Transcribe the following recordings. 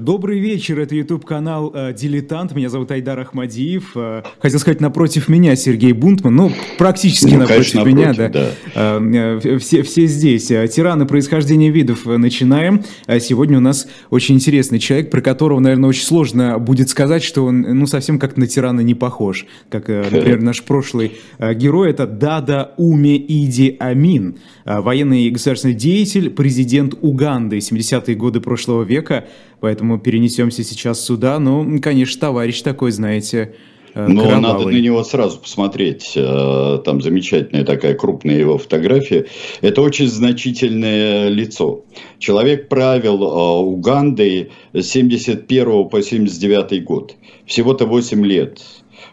Добрый вечер, это YouTube-канал э, «Дилетант», меня зовут Айдар Ахмадиев. Э, хотел сказать, напротив меня Сергей Бунтман, ну, практически ну, напротив конечно, меня, напротив, да. да. Э, все, все здесь. Тираны происхождения видов начинаем. Сегодня у нас очень интересный человек, про которого, наверное, очень сложно будет сказать, что он, ну, совсем как на тирана не похож. Как, например, наш прошлый герой, это Дада Уми Иди Амин, военный и государственный деятель, президент Уганды 70-е годы прошлого века, поэтому перенесемся сейчас сюда. Ну, конечно, товарищ такой, знаете, э, но кровавый. надо на него сразу посмотреть. Э, там замечательная такая крупная его фотография. Это очень значительное лицо. Человек правил э, Угандой с 71 по 79 год. Всего-то 8 лет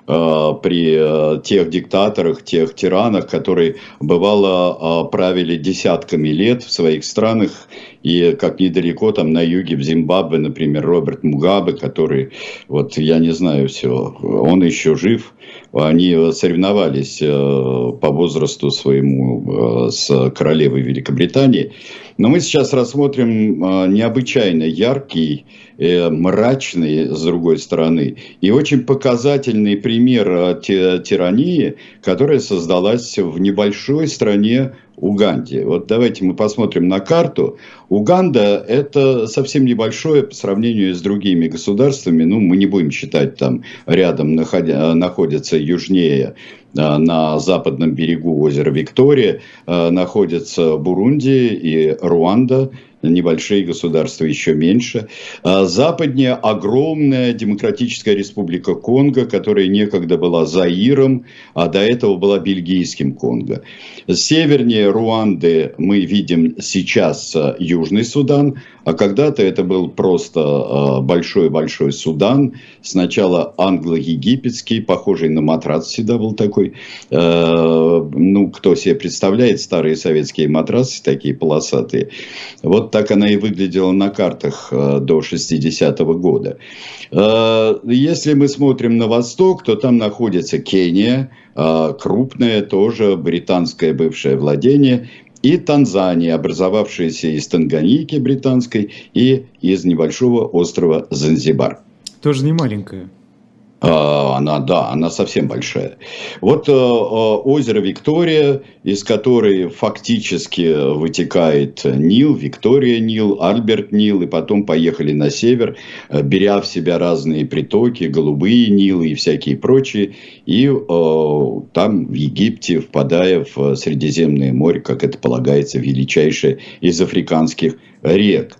при тех диктаторах, тех тиранах, которые бывало правили десятками лет в своих странах и как недалеко там на юге, в Зимбабве, например, Роберт Мугабе, который, вот я не знаю все, он еще жив, они соревновались э, по возрасту своему э, с королевой Великобритании. Но мы сейчас рассмотрим э, необычайно яркий, мрачный, с другой стороны, и очень показательный пример тирании, которая создалась в небольшой стране Уганде. Вот давайте мы посмотрим на карту. Уганда – это совсем небольшое по сравнению с другими государствами. Ну, мы не будем считать, там рядом находя, находится южнее а, на западном берегу озера Виктория а, находятся Бурунди и Руанда, небольшие государства еще меньше. А западнее огромная демократическая республика Конго, которая некогда была Заиром, а до этого была бельгийским Конго. Севернее Руанды мы видим сейчас э, Южный Судан, а когда-то это был просто э, большой-большой Судан. Сначала англо-египетский, похожий на матрас всегда был такой. Ну, кто себе представляет, старые советские матрасы, такие полосатые. Вот так она и выглядела на картах до 60-го года. Если мы смотрим на восток, то там находится Кения, крупное тоже британское бывшее владение, и Танзания, образовавшаяся из Танганьики британской и из небольшого острова Занзибар. Тоже не маленькая. А, она, да, она совсем большая. Вот э, э, озеро Виктория, из которой фактически вытекает Нил, Виктория Нил, Альберт Нил, и потом поехали на север, э, беря в себя разные притоки, голубые Нилы и всякие прочие, и там в Египте, впадая в Средиземное море, как это полагается, величайшее из африканских рек.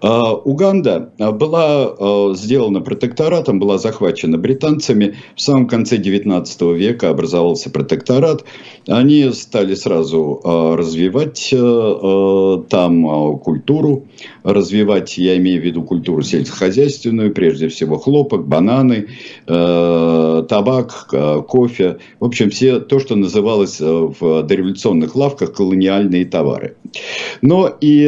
А, Уганда а, была а, сделана протекторатом, была захвачена британцами. В самом конце 19 века образовался протекторат. Они стали сразу развивать там культуру, развивать, я имею в виду культуру сельскохозяйственную, прежде всего хлопок, бананы, табак, кофе. В общем, все то, что называлось в дореволюционных лавках колониальные товары. Но и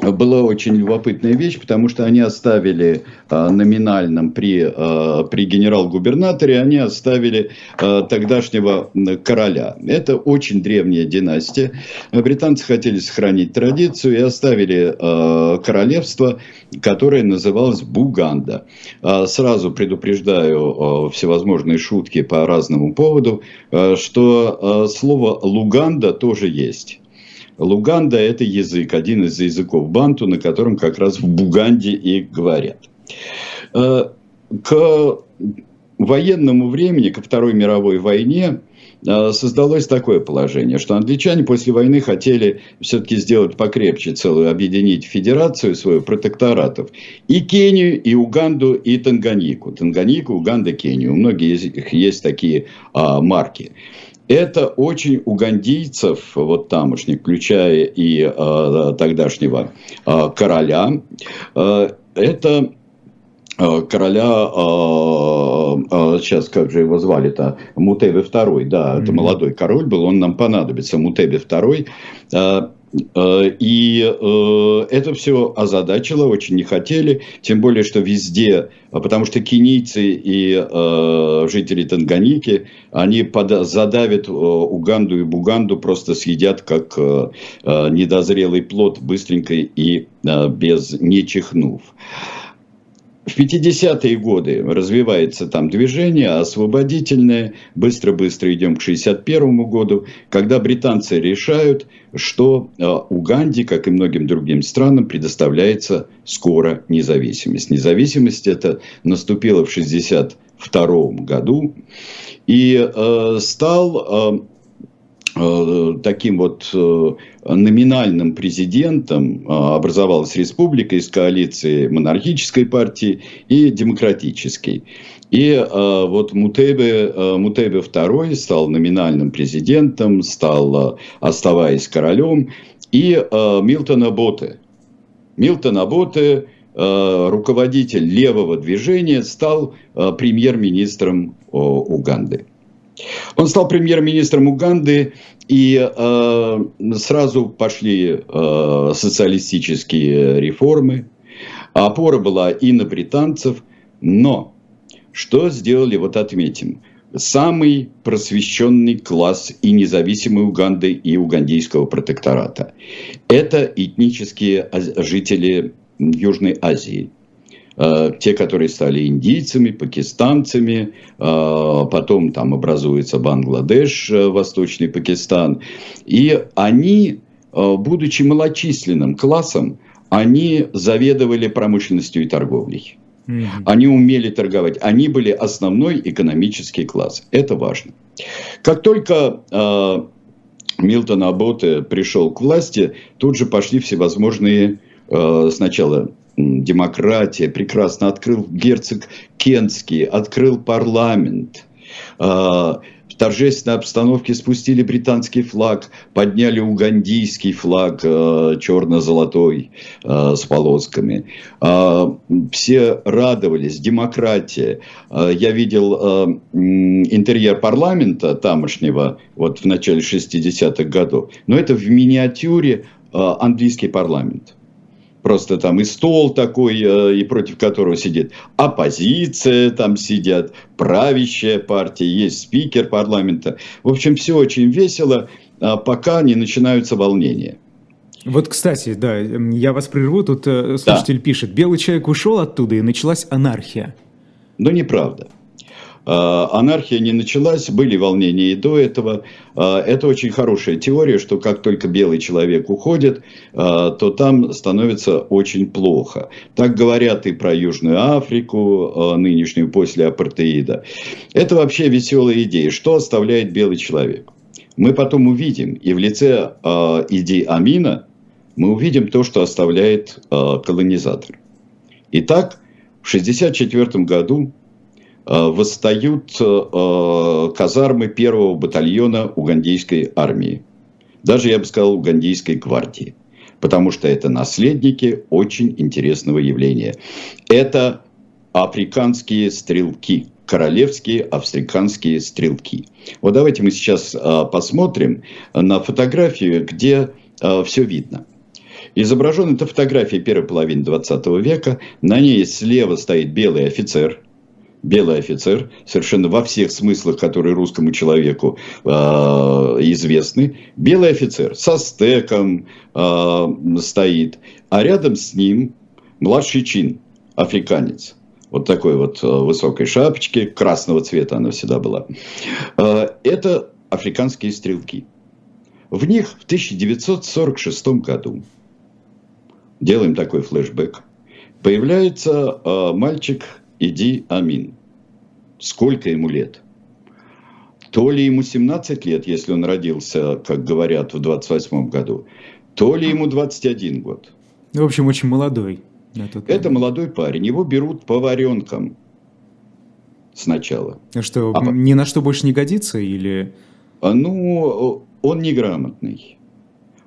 была очень любопытная вещь, потому что они оставили э, номинальном при, э, при генерал-губернаторе, они оставили э, тогдашнего короля. Это очень древняя династия. Британцы хотели сохранить традицию и оставили э, королевство, которое называлось Буганда. Э, сразу предупреждаю э, всевозможные шутки по разному поводу, э, что э, слово Луганда тоже есть. Луганда – это язык, один из языков банту, на котором как раз в Буганде и говорят. Э, к военному времени, ко Второй мировой войне, э, создалось такое положение, что англичане после войны хотели все-таки сделать покрепче целую, объединить федерацию свою протекторатов. И Кению, и Уганду, и Танганьику. Танганьику, Уганда, Кению. У многих есть такие а, марки это очень угандийцев, вот тамошних, включая и э, тогдашнего э, короля, э, это короля, сейчас как же его звали-то, Мутебе II, да, mm-hmm. это молодой король был, он нам понадобится, Мутебе II, и э, это все озадачило, очень не хотели, тем более, что везде, потому что кенийцы и э, жители Танганики, они под, задавят Уганду и Буганду, просто съедят как недозрелый плод быстренько и без не чихнув. В 50-е годы развивается там движение освободительное. Быстро-быстро идем к 61 году, когда британцы решают, что э, Уганде, как и многим другим странам, предоставляется скоро независимость. Независимость это наступила в 62 году и э, стал э, таким вот э, номинальным президентом э, образовалась республика из коалиции монархической партии и демократической. И вот Мутебе, Мутебе II стал номинальным президентом, стал, оставаясь королем, и Милтон Аботе. Милтон Аботе, руководитель левого движения, стал премьер-министром Уганды. Он стал премьер-министром Уганды, и э, сразу пошли э, социалистические реформы. Опора была и на британцев, но что сделали, вот отметим, самый просвещенный класс и независимой Уганды и угандийского протектората. Это этнические жители Южной Азии – те, которые стали индийцами, пакистанцами, э, потом там образуется Бангладеш, э, Восточный Пакистан. И они, будучи малочисленным классом, они заведовали промышленностью и торговлей. Они умели торговать. Они были основной экономический класс. Это важно. Как только э, Милтон Аботе пришел к власти, тут же пошли всевозможные э, сначала демократия, прекрасно открыл герцог Кентский, открыл парламент. А, в торжественной обстановке спустили британский флаг, подняли угандийский флаг а, черно-золотой а, с полосками. Все радовались, демократия. Я видел интерьер парламента тамошнего вот в начале 60-х годов, но это в миниатюре английский парламент просто там и стол такой, э, и против которого сидит оппозиция, там сидят, правящая партия, есть спикер парламента. В общем, все очень весело, а пока не начинаются волнения. Вот, кстати, да, я вас прерву, тут э, слушатель да. пишет, белый человек ушел оттуда, и началась анархия. Но неправда. А, анархия не началась, были волнения и до этого. А, это очень хорошая теория, что как только белый человек уходит, а, то там становится очень плохо. Так говорят и про Южную Африку, нынешнюю после апартеида. Это вообще веселая идея. Что оставляет белый человек? Мы потом увидим, и в лице Иди Амина мы увидим то, что оставляет колонизатор. Итак, в 1964 году Э, восстают э, казармы первого батальона угандийской армии. Даже, я бы сказал, угандийской гвардии. Потому что это наследники очень интересного явления. Это африканские стрелки, королевские африканские стрелки. Вот давайте мы сейчас э, посмотрим на фотографию, где все видно. Изображена эта фотография первой половины 20 века. На ней слева стоит белый офицер – белый офицер, совершенно во всех смыслах, которые русскому человеку э, известны. Белый офицер со стеком э, стоит, а рядом с ним младший чин, африканец. Вот такой вот э, высокой шапочки, красного цвета она всегда была. Э, это африканские стрелки. В них в 1946 году, делаем такой флешбэк, появляется э, мальчик Иди Амин. Сколько ему лет? То ли ему 17 лет, если он родился, как говорят, в 28 году, то ли ему 21 год. В общем, очень молодой. Это молодой парень. Его берут поваренком сначала. А что, а, ни на что больше не годится или... А, ну, он неграмотный.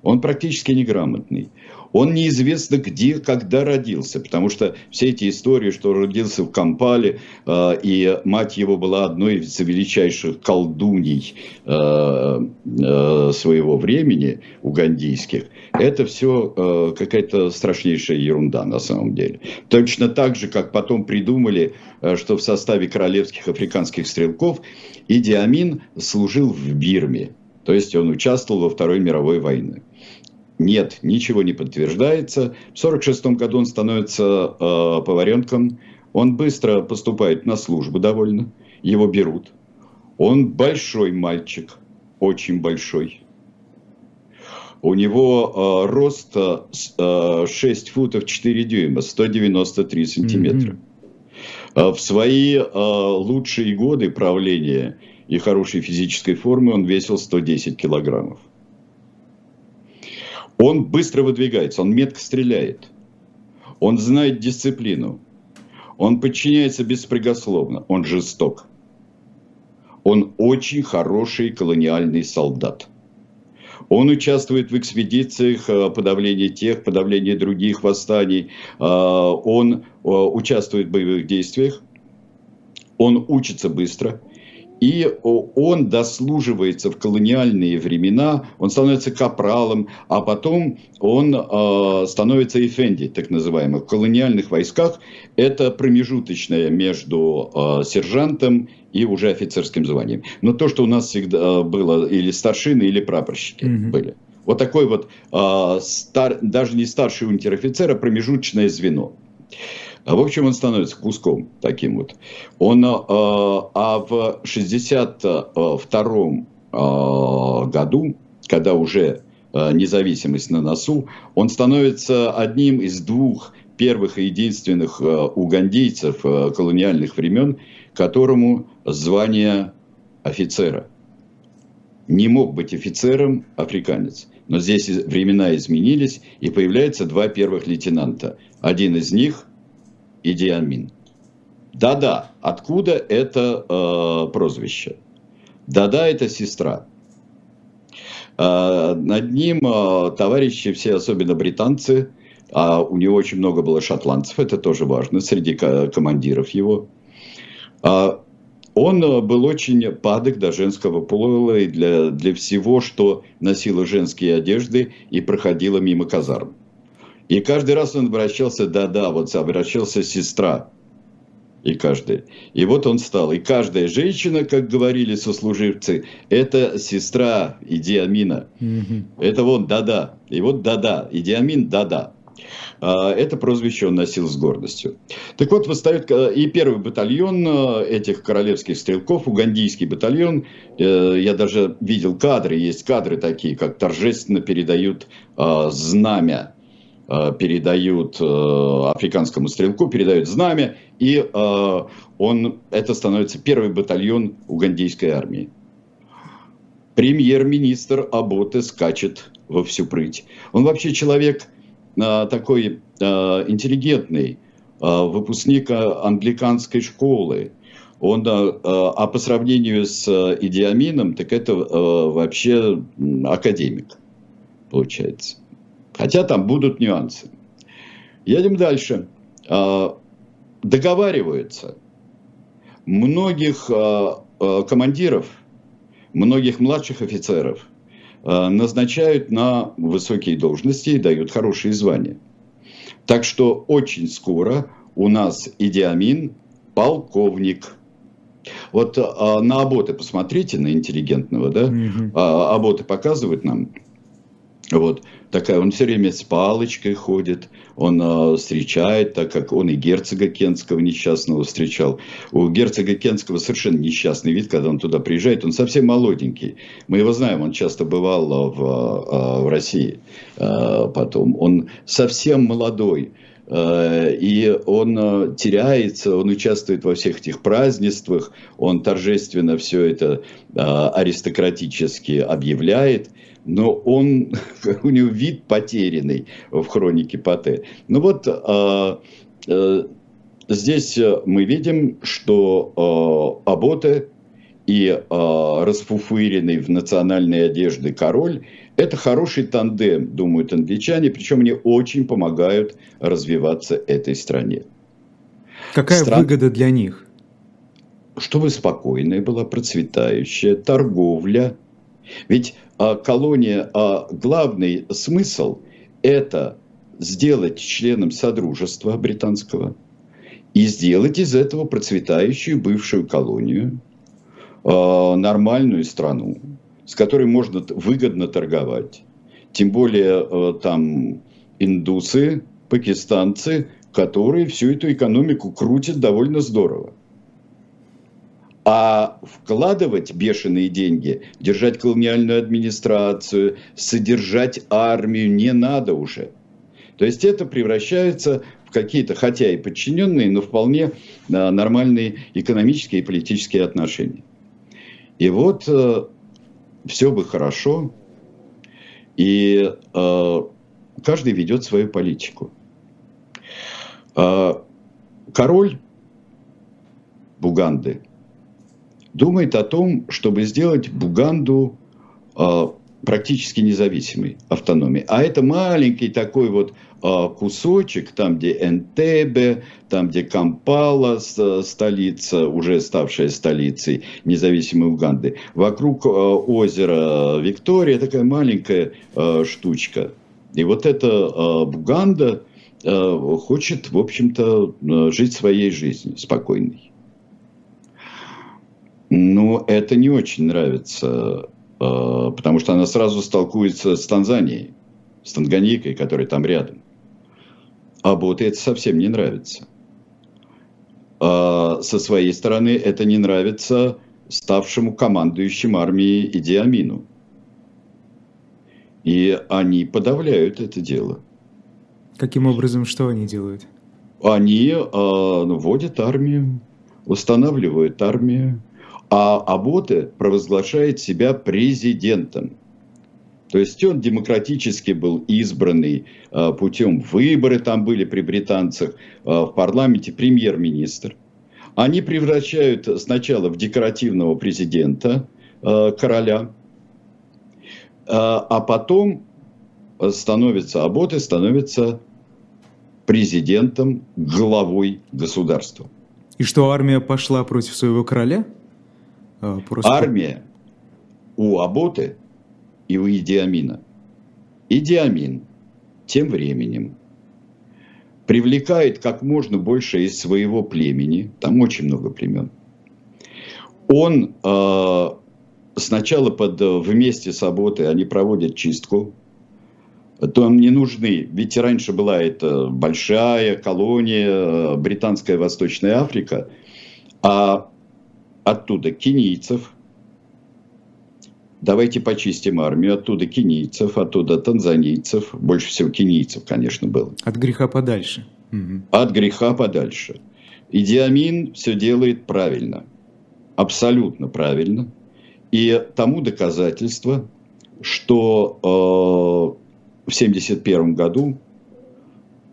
Он практически неграмотный. Он неизвестно где, когда родился, потому что все эти истории, что родился в Кампале, э, и мать его была одной из величайших колдуней э, э, своего времени, угандийских, это все э, какая-то страшнейшая ерунда на самом деле. Точно так же, как потом придумали, э, что в составе королевских африканских стрелков Иди Амин служил в Бирме. То есть он участвовал во Второй мировой войне. Нет, ничего не подтверждается. В 1946 году он становится э, поваренком. Он быстро поступает на службу довольно. Его берут. Он большой мальчик, очень большой. У него э, рост э, 6 футов 4 дюйма, 193 сантиметра. Mm-hmm. В свои э, лучшие годы правления и хорошей физической формы он весил 110 килограммов. Он быстро выдвигается, он метко стреляет. Он знает дисциплину. Он подчиняется беспрекословно. Он жесток. Он очень хороший колониальный солдат. Он участвует в экспедициях э, подавления тех, подавления других восстаний. Э, он э, участвует в боевых действиях. Он учится быстро и он дослуживается в колониальные времена, он становится капралом, а потом он э, становится эфенди, так называемых. В колониальных войсках это промежуточное между э, сержантом и уже офицерским званием. Но то, что у нас всегда было или старшины, или прапорщики mm-hmm. были. Вот такой вот, э, стар, даже не старший унтер-офицер, а промежуточное звено. А, в общем, он становится куском таким вот. Он, а, а в 1962 а, году, когда уже независимость на носу, он становится одним из двух первых и единственных угандийцев колониальных времен, которому звание офицера. Не мог быть офицером африканец. Но здесь времена изменились, и появляются два первых лейтенанта. Один из них Иди. Да-да, откуда это э, прозвище? Да-да, это сестра. Э, над ним э, товарищи все, особенно британцы, а у него очень много было шотландцев, это тоже важно, среди командиров его. Э, он был очень падок до женского пола и для, для всего, что носило женские одежды и проходило мимо казарм. И каждый раз он обращался, да-да, вот обращался сестра. И каждый. И вот он стал. И каждая женщина, как говорили сослуживцы, это сестра Идиамина. Mm-hmm. Это вот да-да. И вот да-да. Идиамин да-да. А, это прозвище он носил с гордостью. Так вот, восстает э, и первый батальон э, этих королевских стрелков, угандийский батальон. Э, я даже видел кадры, есть кадры такие, как торжественно передают знамя передают э, африканскому стрелку, передают знамя, и э, он, это становится первый батальон угандийской армии. Премьер-министр Аботе скачет во всю прыть. Он вообще человек такой интеллигентный, выпускник англиканской школы. Он, а по сравнению с Идиамином, так это вообще академик, получается. Хотя там будут нюансы. Едем дальше. А, договариваются. Многих а, а, командиров, многих младших офицеров назначают на высокие должности и дают хорошие звания. Так что очень скоро у нас Идиамин полковник. Вот а, на Аботы посмотрите, на интеллигентного, да? Угу. А, Аботы показывают нам. Вот такая, он все время с палочкой ходит, он э, встречает, так как он и герцога Кенского несчастного встречал. У герцога Кенского совершенно несчастный вид, когда он туда приезжает, он совсем молоденький. Мы его знаем, он часто бывал в, в России э, потом. Он совсем молодой. И он теряется, он участвует во всех этих празднествах, он торжественно все это аристократически объявляет но он, у него вид потерянный в хронике Пате. Ну вот здесь мы видим, что Аботе и расфуфыренный в национальной одежде король Это хороший тандем, думают англичане, причем они очень помогают развиваться этой стране. Какая Стран... выгода для них? Чтобы спокойная была, процветающая торговля. Ведь а, колония, а, главный смысл – это сделать членом Содружества британского и сделать из этого процветающую бывшую колонию, а, нормальную страну, с которой можно выгодно торговать. Тем более э, там индусы, пакистанцы, которые всю эту экономику крутят довольно здорово. А вкладывать бешеные деньги, держать колониальную администрацию, содержать армию не надо уже. То есть это превращается в какие-то, хотя и подчиненные, но вполне э, нормальные экономические и политические отношения. И вот э, все бы хорошо, и э, каждый ведет свою политику. Э, король Буганды думает о том, чтобы сделать Буганду э, практически независимой автономией. А это маленький такой вот кусочек, там, где Энтебе, там, где Кампала, столица, уже ставшая столицей независимой Уганды. Вокруг а, озера Виктория такая маленькая а, штучка. И вот эта Буганда хочет, в общем-то, жить своей жизнью, спокойной. Но это не очень нравится, потому что она сразу столкуется с Танзанией, с Танганьикой, которая там рядом. А Боте это совсем не нравится. А со своей стороны это не нравится ставшему командующим армией Идиамину. И они подавляют это дело. Каким образом, что они делают? Они э, вводят армию, устанавливают армию, а Аботе провозглашает себя президентом. То есть он демократически был избранный э, путем выборы, там были при британцах, э, в парламенте премьер-министр. Они превращают сначала в декоративного президента э, короля, а потом становится, Аботы становится президентом, главой государства. И что армия пошла против своего короля? Просто... Армия у Аботы и у Идиамина. Идиамин тем временем привлекает как можно больше из своего племени, там очень много племен. Он э, сначала под, вместе с Аботой они проводят чистку, там не нужны, ведь раньше была это большая колония, британская Восточная Африка, а оттуда кенийцев – давайте почистим армию, оттуда кенийцев, оттуда танзанийцев, больше всего кенийцев, конечно, было. От греха подальше. От греха подальше. Идиамин все делает правильно, абсолютно правильно. И тому доказательство, что э, в 1971 году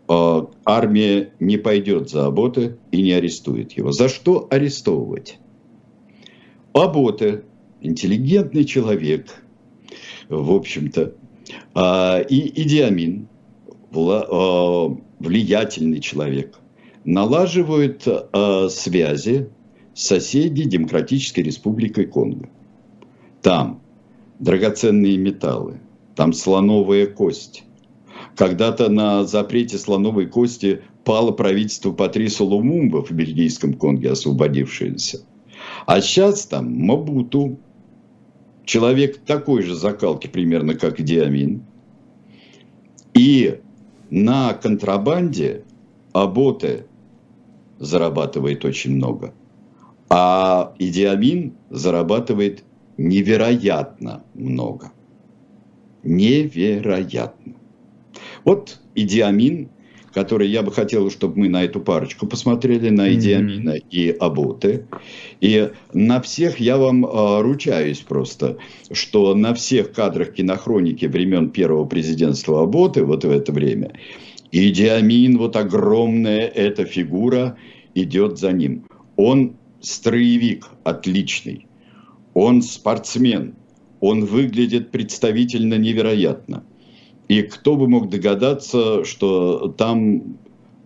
э, армия не пойдет за Аботе и не арестует его. За что арестовывать? Аботе интеллигентный человек, в общем-то, а, и Идиамин, а, влиятельный человек, налаживают а, связи с соседней Демократической Республикой Конго. Там драгоценные металлы, там слоновая кость. Когда-то на запрете слоновой кости пало правительство Патрису Лумумба в бельгийском Конге, освободившееся. А сейчас там Мабуту, человек такой же закалки примерно, как Диамин. И на контрабанде Аботе зарабатывает очень много. А Идиамин зарабатывает невероятно много. Невероятно. Вот Идиамин который я бы хотел, чтобы мы на эту парочку посмотрели, на Идиамина mm-hmm. и Абуты. И на всех я вам э, ручаюсь просто, что на всех кадрах кинохроники времен первого президентства Абуты, вот в это время, Идиамин, вот огромная эта фигура, идет за ним. Он строевик отличный, он спортсмен, он выглядит представительно невероятно. И кто бы мог догадаться, что там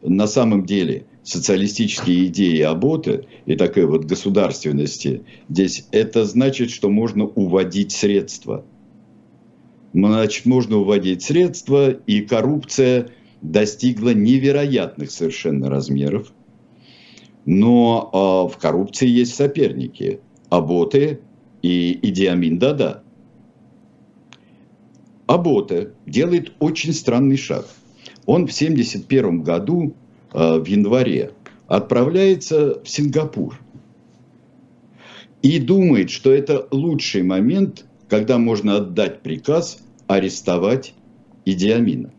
на самом деле социалистические идеи Аботы и такой вот государственности здесь, это значит, что можно уводить средства. Значит, можно уводить средства, и коррупция достигла невероятных совершенно размеров. Но э, в коррупции есть соперники. Аботы и Идиамин Дада. Абота делает очень странный шаг. Он в 1971 году, э, в январе, отправляется в Сингапур. И думает, что это лучший момент, когда можно отдать приказ арестовать Идиамина.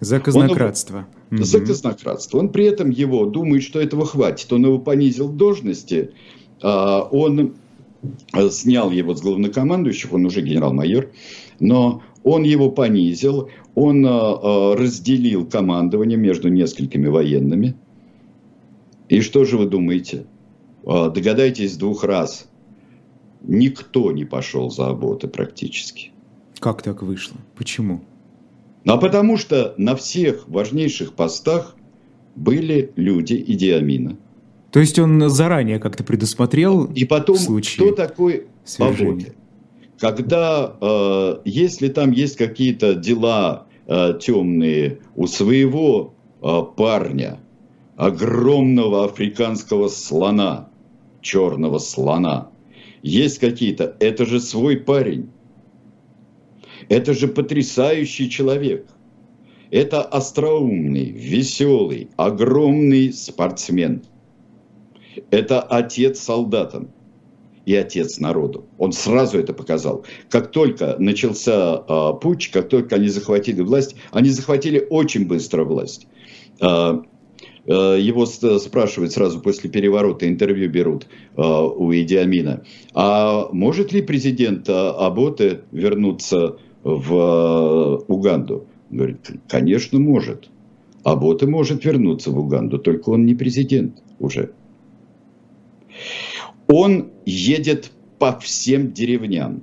За казнократство. Он, за казнократство. Он при этом его думает, что этого хватит. Он его понизил в должности. А, он э, снял его с главнокомандующих, он уже генерал-майор, но он его понизил, он э, э, разделил командование между несколькими военными. И что же вы думаете? Э, догадайтесь двух раз. Никто не пошел за Абота практически. Как так вышло? Почему? Ну, а потому что на всех важнейших постах были люди Идиамина. То есть он заранее как-то предусмотрел И потом, кто такой Абота? Когда, э, если там есть какие-то дела э, темные у своего э, парня, огромного африканского слона, черного слона, есть какие-то, это же свой парень, это же потрясающий человек. Это остроумный, веселый, огромный спортсмен. Это отец солдатам и отец народу. Он сразу это показал. Как только начался э, путч, как только они захватили власть, они захватили очень быстро власть. Э, э, его спрашивают сразу после переворота, интервью берут э, у Идиамина. А может ли президент Аботе вернуться в Уганду? Говорит, конечно, может. Аботе может вернуться в Уганду, только он не президент уже. Он едет по всем деревням,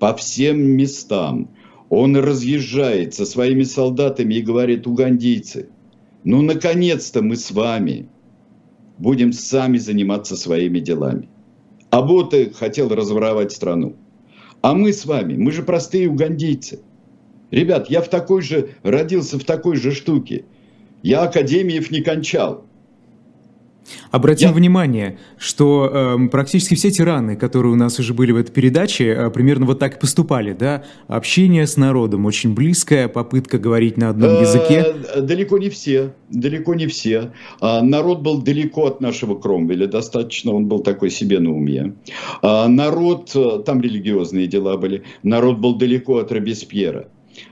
по всем местам. Он разъезжает со своими солдатами и говорит, угандийцы, ну, наконец-то мы с вами будем сами заниматься своими делами. А Боты хотел разворовать страну. А мы с вами, мы же простые угандийцы. Ребят, я в такой же, родился в такой же штуке. Я академиев не кончал. Обратим Я... внимание, что э, практически все тираны, которые у нас уже были в этой передаче, э, примерно вот так и поступали, да? Общение с народом, очень близкая попытка говорить на одном э, языке. Далеко не все, далеко не все. А, народ был далеко от нашего Кромвеля, достаточно он был такой себе на уме. А, народ, э, там религиозные дела были, народ был далеко от Робеспьера.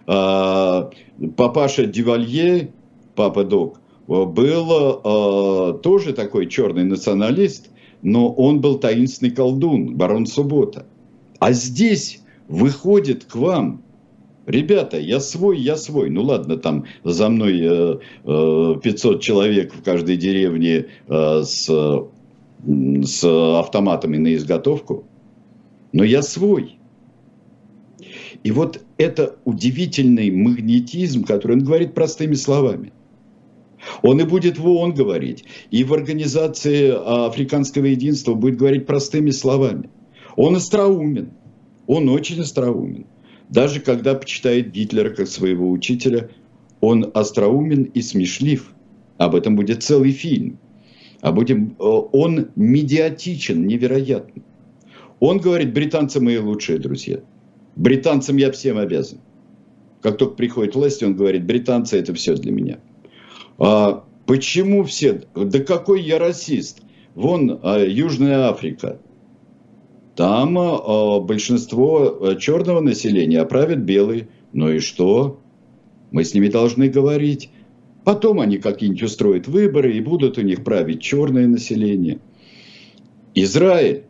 А, папаша Дювалье, папа Док, был э, тоже такой черный националист, но он был таинственный колдун, барон Суббота. А здесь выходит к вам, ребята, я свой, я свой. Ну ладно, там за мной э, э, 500 человек в каждой деревне э, с, с автоматами на изготовку, но я свой. И вот это удивительный магнетизм, который он говорит простыми словами. Он и будет в ООН говорить, и в Организации Африканского единства будет говорить простыми словами. Он остроумен, он очень остроумен. Даже когда почитает Гитлера как своего учителя, он остроумен и смешлив. Об этом будет целый фильм. А будем, э, он медиатичен невероятно. Он говорит, британцы мои лучшие друзья. Британцам я всем обязан. Как только приходит власть, он говорит, британцы это все для меня. А почему все? Да какой я расист? Вон а, Южная Африка. Там а, большинство а, черного населения правят белые. Ну и что? Мы с ними должны говорить. Потом они какие-нибудь устроят выборы и будут у них править черное население. Израиль.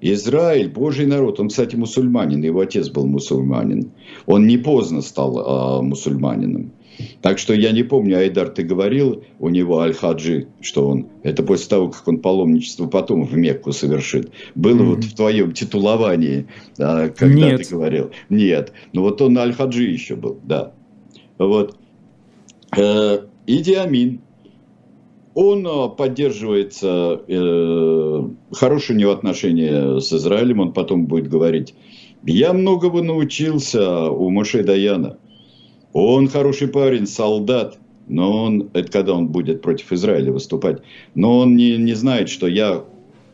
Израиль, Божий народ, он, кстати, мусульманин, его отец был мусульманин. Он не поздно стал а, мусульманином. Так что я не помню, Айдар, ты говорил у него Аль-Хаджи, что он, это после того, как он паломничество потом в Мекку совершит. Было mm-hmm. вот в твоем титуловании, когда Нет. ты говорил. Нет. Ну вот он Аль-Хаджи еще был, да. Вот. Э, Иди Амин. Он э, поддерживается, э, хорошие у него отношения с Израилем, он потом будет говорить, я многого научился у Моше Даяна. Он хороший парень, солдат, но он, это когда он будет против Израиля выступать, но он не, не знает, что я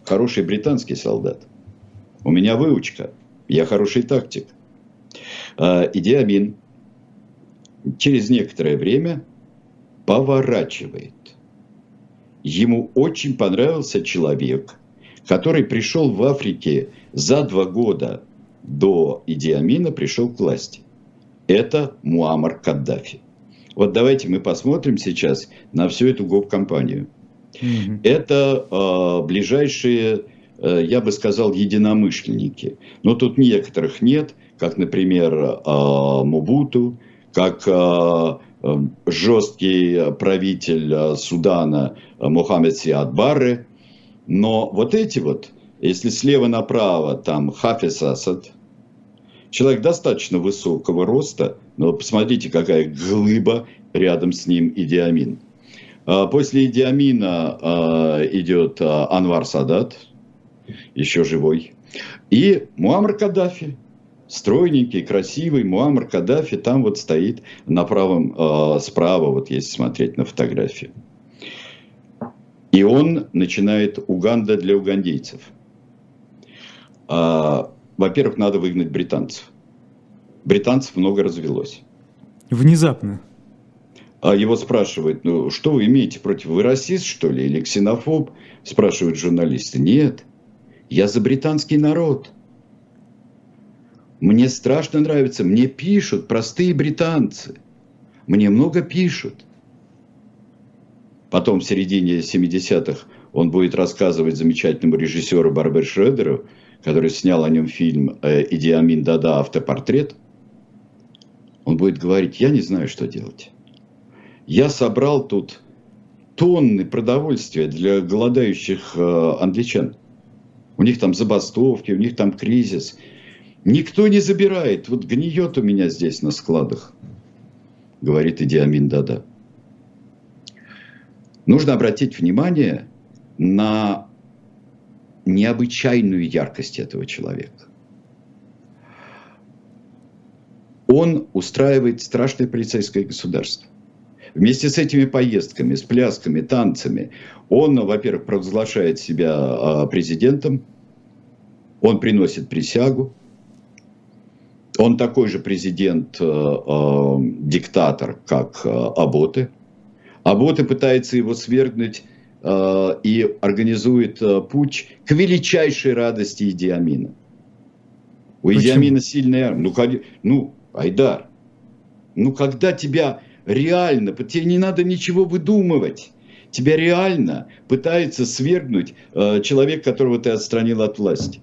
хороший британский солдат. У меня выучка, я хороший тактик. А, Иди через некоторое время поворачивает. Ему очень понравился человек, который пришел в Африке за два года до Идиамина, пришел к власти это Муаммар Каддафи. Вот давайте мы посмотрим сейчас на всю эту гоп-компанию. Mm-hmm. Это э, ближайшие, э, я бы сказал, единомышленники. Но тут некоторых нет, как, например, э, Мубуту, как э, жесткий правитель Судана Мухаммед Сиад Барре. Но вот эти вот, если слева направо, там Хафиз Асад – Человек достаточно высокого роста, но посмотрите, какая глыба рядом с ним Идиамин. А, после Идиамина а, идет а, Анвар Садат, еще живой, и Муаммар Каддафи, стройненький, красивый Муаммар Каддафи там вот стоит на правом, справа, вот если смотреть на фотографии. И он начинает Уганда для угандейцев во-первых, надо выгнать британцев. Британцев много развелось. Внезапно. А его спрашивают, ну что вы имеете против, вы расист что ли или ксенофоб? Спрашивают журналисты. Нет, я за британский народ. Мне страшно нравится, мне пишут простые британцы. Мне много пишут. Потом в середине 70-х он будет рассказывать замечательному режиссеру Барбер Шредеру, который снял о нем фильм э, «Иди Амин Дада. Автопортрет», он будет говорить, я не знаю, что делать. Я собрал тут тонны продовольствия для голодающих э, англичан. У них там забастовки, у них там кризис. Никто не забирает. Вот гниет у меня здесь на складах, говорит Идиамин Дада. Нужно обратить внимание на необычайную яркость этого человека. Он устраивает страшное полицейское государство. Вместе с этими поездками, с плясками, танцами, он, во-первых, провозглашает себя а, президентом, он приносит присягу, он такой же президент-диктатор, э, э, как Аботы. Аботы пытается его свергнуть и организует э, путь к величайшей радости Идиамина. У? Идиамина сильная армия. Ну, ну, Айдар, ну когда тебя реально, тебе не надо ничего выдумывать. Тебя реально пытается свергнуть э, человек, которого ты отстранил от власти.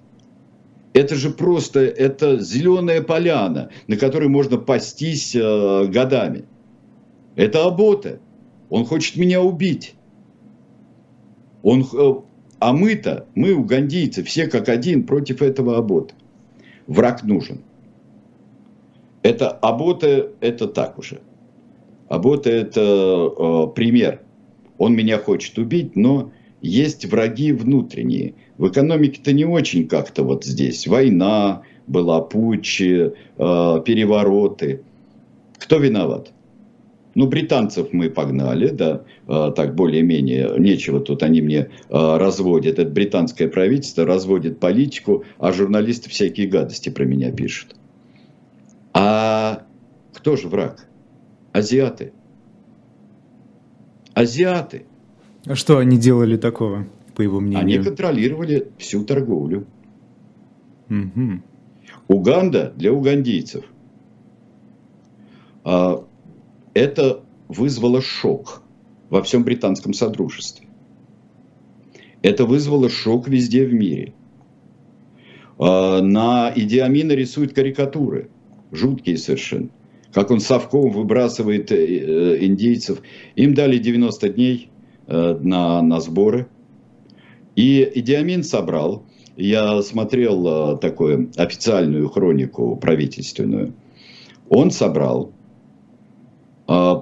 Это же просто, это зеленая поляна, на которой можно пастись э, годами. Это Абота. Он хочет меня убить. Он, э, а мы-то, мы угандийцы, все как один против этого абота. Враг нужен. Это абота, это так уже. Абота это э, пример. Он меня хочет убить, но есть враги внутренние. В экономике-то не очень как-то вот здесь. Война была, путчи, э, перевороты. Кто виноват? Ну, британцев мы погнали, да, а, так более-менее, нечего тут они мне а, разводят. Это британское правительство разводит политику, а журналисты всякие гадости про меня пишут. А кто же враг? Азиаты. Азиаты. А что они делали такого, по его мнению? Они контролировали всю торговлю. Угу. Уганда для угандийцев. А это вызвало шок во всем британском содружестве. Это вызвало шок везде в мире. А, на Идиамина рисуют карикатуры, жуткие совершенно. как он совком выбрасывает индейцев. Им дали 90 дней на, на сборы. И Идиамин собрал, я смотрел такую официальную хронику правительственную, он собрал,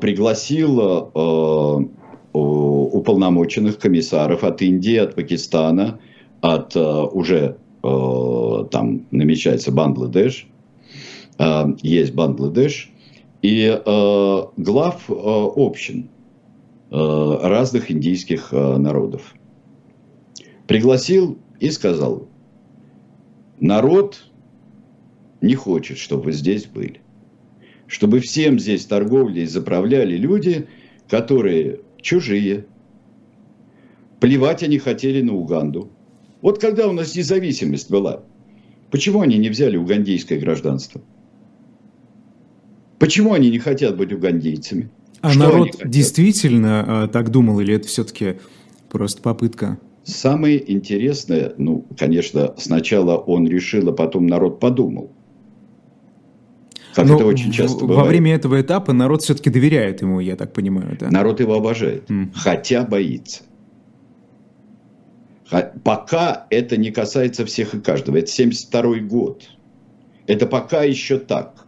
пригласил уполномоченных комиссаров от Индии, от Пакистана, от уже там намечается Бангладеш, есть Бангладеш, и глав общин разных индийских народов. Пригласил и сказал, народ не хочет, чтобы вы здесь были. Чтобы всем здесь торговлей заправляли люди, которые чужие. Плевать они хотели на Уганду. Вот когда у нас независимость была, почему они не взяли угандийское гражданство? Почему они не хотят быть угандийцами? А Что народ действительно а, так думал, или это все-таки просто попытка? Самое интересное, ну, конечно, сначала он решил, а потом народ подумал. Как Но это очень часто бывает. Во время этого этапа народ все-таки доверяет ему, я так понимаю. Да? Народ его обожает, mm. хотя боится. Пока это не касается всех и каждого. Это 72 год. Это пока еще так.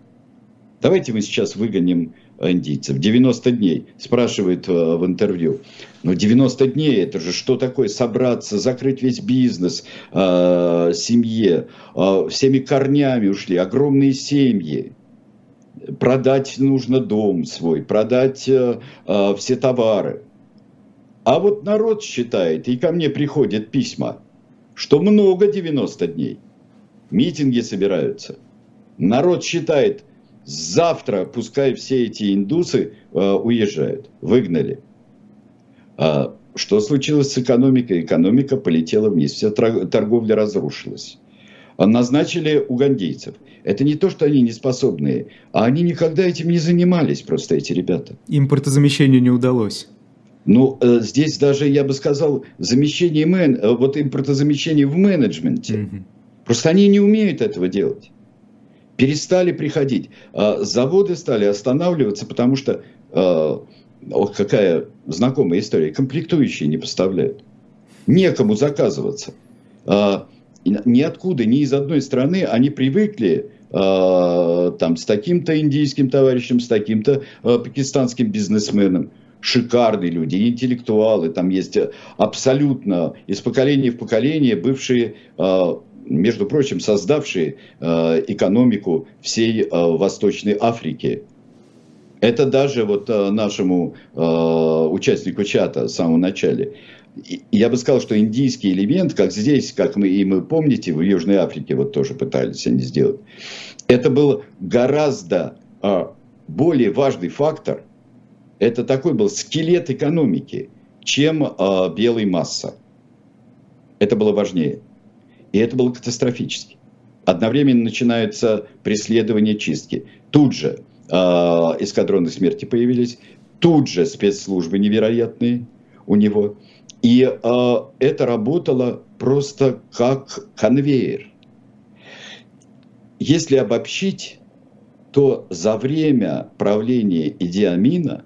Давайте мы сейчас выгоним индийцев. 90 дней, спрашивает э, в интервью. Но 90 дней, это же что такое? Собраться, закрыть весь бизнес, э, семье, э, всеми корнями ушли, огромные семьи продать нужно дом свой, продать э, э, все товары. А вот народ считает, и ко мне приходят письма, что много 90 дней. Митинги собираются. Народ считает, завтра пускай все эти индусы э, уезжают. Выгнали. А что случилось с экономикой? Экономика полетела вниз, вся торговля разрушилась. Назначили угандийцев – это не то, что они не способные, а они никогда этим не занимались, просто эти ребята. Импортозамещение не удалось. Ну, э, здесь даже, я бы сказал, замещение, мен... Э, вот импортозамещение в менеджменте. Угу. Просто они не умеют этого делать. Перестали приходить. А заводы стали останавливаться, потому что, э, ох, какая знакомая история, комплектующие не поставляют. Некому заказываться. А, ниоткуда, ни из одной страны они привыкли э, там, с таким-то индийским товарищем, с таким-то э, пакистанским бизнесменом. Шикарные люди, интеллектуалы, там есть абсолютно из поколения в поколение бывшие э, между прочим, создавшие экономику всей Восточной Африки. Это даже вот нашему участнику чата в самом начале я бы сказал, что индийский элемент, как здесь, как мы, и мы помните, в Южной Африке вот тоже пытались они сделать, это был гораздо а, более важный фактор. Это такой был скелет экономики, чем а, белая масса. Это было важнее. И это было катастрофически. Одновременно начинаются преследования чистки. Тут же э, эскадроны смерти появились, тут же спецслужбы невероятные у него. И э, это работало просто как конвейер. Если обобщить, то за время правления Идиамина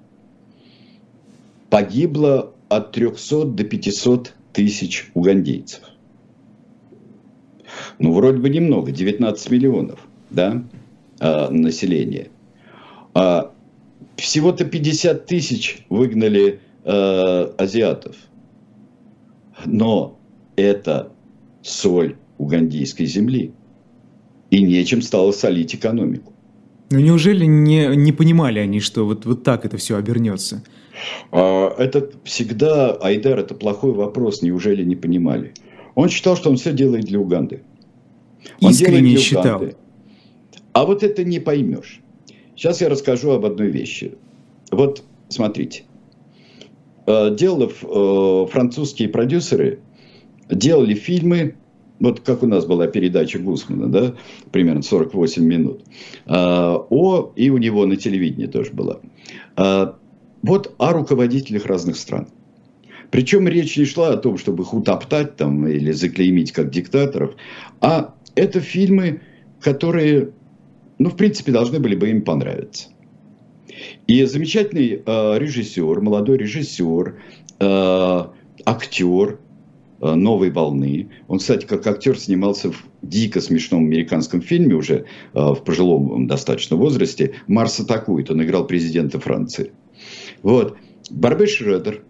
погибло от 300 до 500 тысяч угандейцев. Ну, вроде бы немного, 19 миллионов да, э, населения. А всего-то 50 тысяч выгнали э, азиатов – но это соль угандийской земли. И нечем стало солить экономику. Ну неужели не, не понимали они, что вот, вот так это все обернется? А, это всегда, Айдар, это плохой вопрос, неужели не понимали? Он считал, что он все делает для Уганды. Он Искренне для считал. Уганды. А вот это не поймешь. Сейчас я расскажу об одной вещи. Вот смотрите. Э, делали э, французские продюсеры, делали фильмы, вот как у нас была передача Гусмана, да, примерно 48 минут, э, о, и у него на телевидении тоже была, вот о руководителях разных стран. Причем речь не шла о том, чтобы их утоптать там или заклеймить как диктаторов, а это фильмы, которые, ну, в принципе, должны были бы им понравиться. И замечательный э, режиссер, молодой режиссер, э, актер э, новой волны. Он, кстати, как актер снимался в дико смешном американском фильме уже э, в пожилом достаточно возрасте. «Марс атакует». Он играл президента Франции. Вот. Барбе Шредер.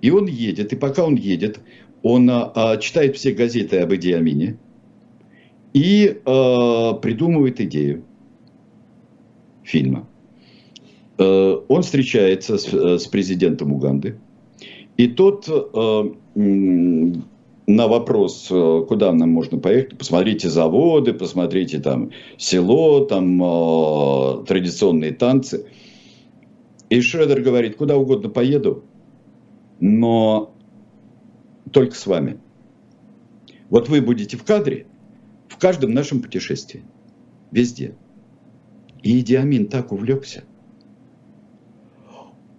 И он едет, и пока он едет, он а, читает все газеты об Иди Амине и а, придумывает идею фильма. А, он встречается с, с президентом Уганды, и тот а, на вопрос, куда нам можно поехать, посмотрите заводы, посмотрите там село, там э, традиционные танцы. И Шредер говорит, куда угодно поеду, но только с вами. Вот вы будете в кадре в каждом нашем путешествии. Везде. И Идиамин так увлекся.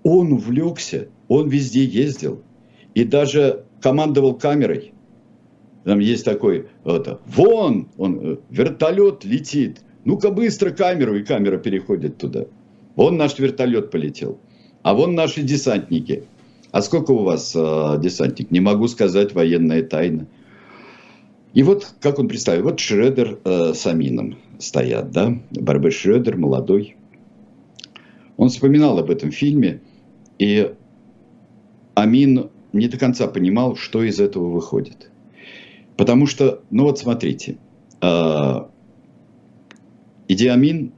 Он увлекся, он везде ездил. И даже командовал камерой. Там есть такой, это, вон, он, э, вертолет летит. Ну-ка быстро камеру, и камера переходит туда. Вон наш вертолет полетел. А вон наши десантники – а сколько у вас э, десантник? Не могу сказать, военная тайна. И вот, как он представил, вот Шредер э, с Амином стоят, да, Барбе Шредер, молодой. Он вспоминал об этом фильме, и Амин не до конца понимал, что из этого выходит. Потому что, ну вот смотрите, э, Иди Амин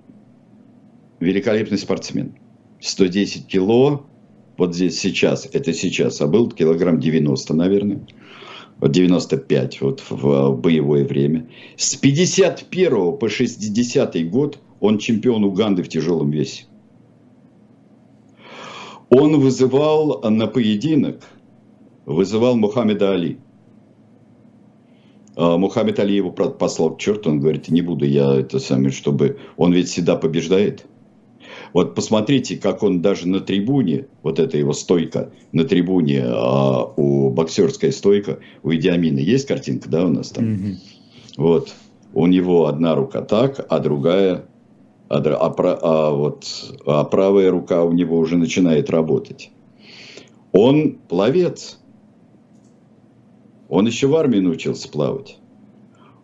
великолепный спортсмен. 110 кило, вот здесь сейчас, это сейчас, а был килограмм 90, наверное. Вот 95 вот в боевое время. С 51 по 60 год он чемпион Уганды в тяжелом весе. Он вызывал на поединок, вызывал Мухаммеда Али. А Мухаммед Али его послал к черту, он говорит, не буду я это самое, чтобы... Он ведь всегда побеждает. Вот посмотрите, как он даже на трибуне, вот эта его стойка, на трибуне а, у боксерская стойка, у Идиамина есть картинка, да, у нас там? Mm-hmm. Вот. У него одна рука так, а другая, а, а, а, вот, а правая рука у него уже начинает работать. Он пловец. Он еще в армии научился плавать.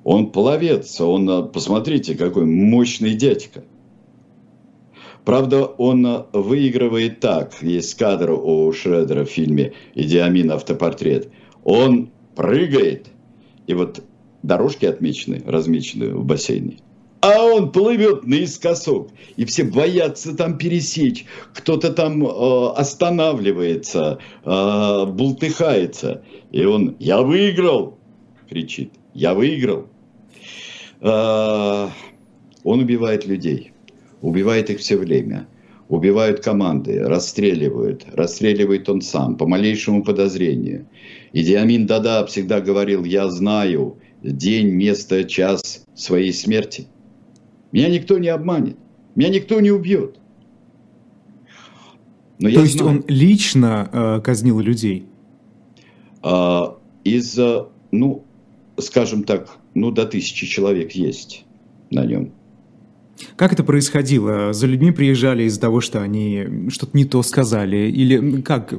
Он пловец, он, посмотрите, какой мощный дядька. Правда, он э, выигрывает так. Есть кадр у Шредера в фильме «Идиамин. Автопортрет». Он прыгает, и вот дорожки отмечены, размечены в бассейне. А он плывет наискосок, и все боятся там пересечь. Кто-то там э, останавливается, э, бултыхается. И он «Я выиграл!» кричит. «Я выиграл!» э, Он убивает людей убивает их все время. Убивают команды, расстреливают. Расстреливает он сам по малейшему подозрению. И Диамин Дада всегда говорил, я знаю день, место, час своей смерти. Меня никто не обманет. Меня никто не убьет. Но То есть знаю. он лично э, казнил людей? А, из, ну, скажем так, ну, до тысячи человек есть на нем. Как это происходило? За людьми приезжали из-за того, что они что-то не то сказали? Или как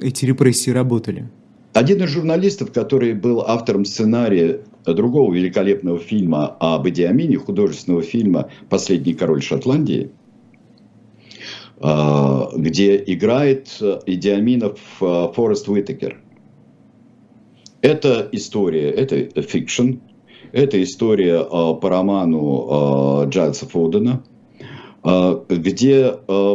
эти репрессии работали? Один из журналистов, который был автором сценария другого великолепного фильма об Иди Амине, художественного фильма «Последний король Шотландии», а, где играет Иди Амина а, Форест Уитакер. Это история, это fiction, это история по роману Джайлса Фодена, где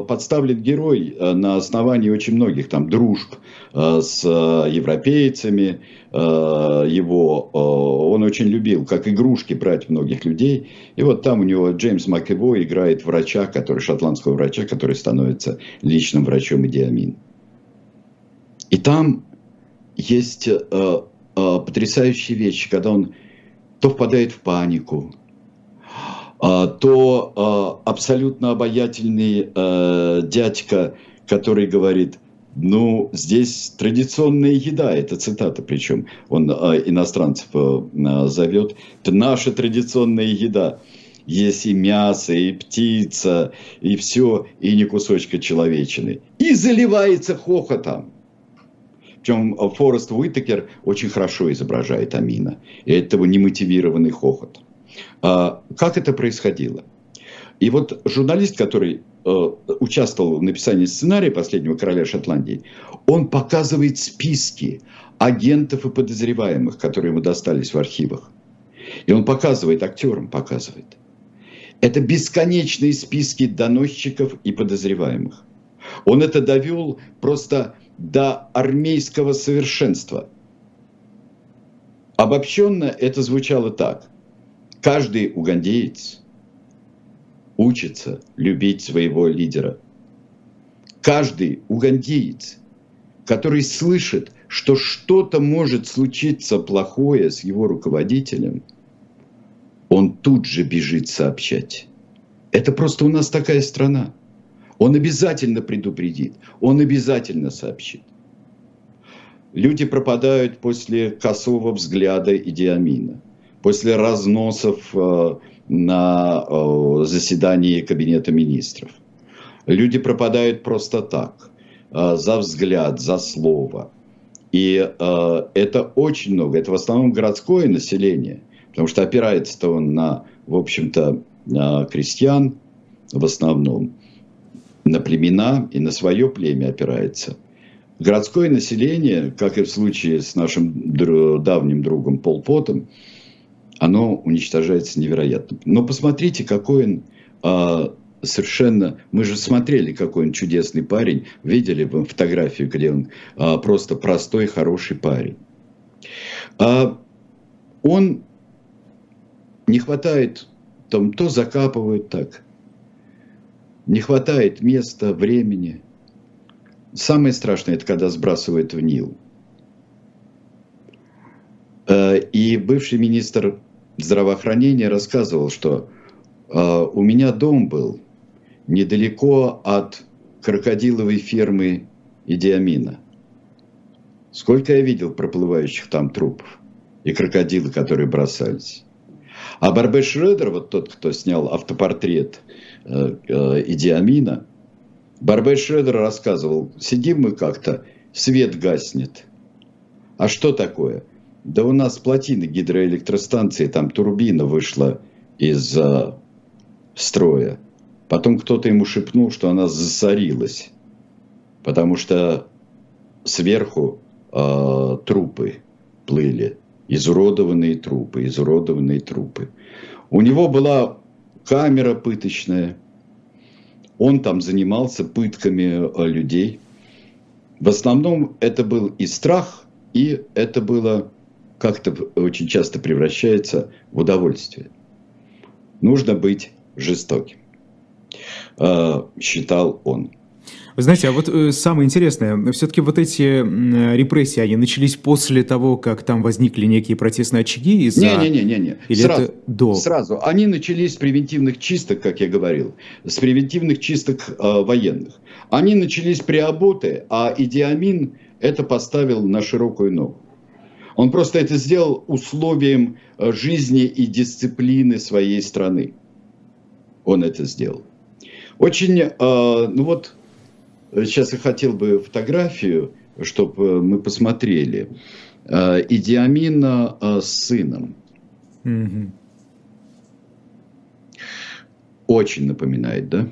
подставлен герой на основании очень многих там дружб с европейцами. Его он очень любил, как игрушки, брать многих людей. И вот там у него Джеймс МакЭвой играет врача, который, шотландского врача, который становится личным врачом Идиамин. И там есть потрясающие вещи, когда он то впадает в панику, а, то а, абсолютно обаятельный а, дядька, который говорит, ну, здесь традиционная еда, это цитата, причем он иностранцев зовет, это наша традиционная еда. есть и мясо, и птица, и все, и не кусочка человечины. И заливается хохотом. Причем Форест Уитакер очень хорошо изображает Амина. И этого немотивированный хохот. А, как это происходило? И вот журналист, который э, участвовал в написании сценария «Последнего короля Шотландии», он показывает списки агентов и подозреваемых, которые ему достались в архивах. И он показывает, актерам показывает. Это бесконечные списки доносчиков и подозреваемых. Он это довел просто до армейского совершенства. Обобщенно это звучало так. Каждый угандеец учится любить своего лидера. Каждый угандеец, который слышит, что что-то может случиться плохое с его руководителем, он тут же бежит сообщать. Это просто у нас такая страна. Он обязательно предупредит, он обязательно сообщит. Люди пропадают после косого взгляда Идиамина, после разносов э, на э, заседании Кабинета министров. Люди пропадают просто так, э, за взгляд, за слово. И это очень много, это в основном городское население, потому что опирается-то он на, в общем-то, крестьян в основном на племена и на свое племя опирается. Городское население, как и в случае с нашим давним другом Пол Потом, оно уничтожается невероятно. Но посмотрите, какой он а, совершенно... Мы же смотрели, какой он чудесный парень, видели бы фотографию, где он а, просто простой, хороший парень. А, он не хватает, там то закапывают так, не хватает места, времени. Самое страшное, это когда сбрасывают в Нил. Э, и бывший министр здравоохранения рассказывал, что э, у меня дом был недалеко от крокодиловой фермы Идиамина. Сколько я видел проплывающих там трупов и крокодилы, которые бросались. А Барбе Шредер, вот тот, кто снял автопортрет Э, Идиамина, Барбей Шредер рассказывал, сидим мы как-то, свет гаснет. А что такое? Да у нас плотины гидроэлектростанции, там турбина вышла из э, строя. Потом кто-то ему шепнул, что она засорилась, потому что сверху э, трупы плыли, изуродованные трупы, изуродованные трупы. У него была камера пыточная. Он там занимался пытками э, людей. В основном это был и страх, и это было как-то очень часто превращается в удовольствие. Нужно быть жестоким, э, считал он. Вы знаете, а вот э, самое интересное, все-таки вот эти э, репрессии, они начались после того, как там возникли некие протестные очаги из-за... Не-не-не, Или сразу, это до? Сразу. Они начались с превентивных чисток, как я говорил, с превентивных чисток э, военных. Они начались при Аботе, а Идиамин это поставил на широкую ногу. Он просто это сделал условием э, жизни и дисциплины своей страны. Он это сделал. Очень, э, ну вот, Сейчас я хотел бы фотографию, чтобы мы посмотрели. Э, Идиамина э, с сыном. Угу. Очень напоминает, да?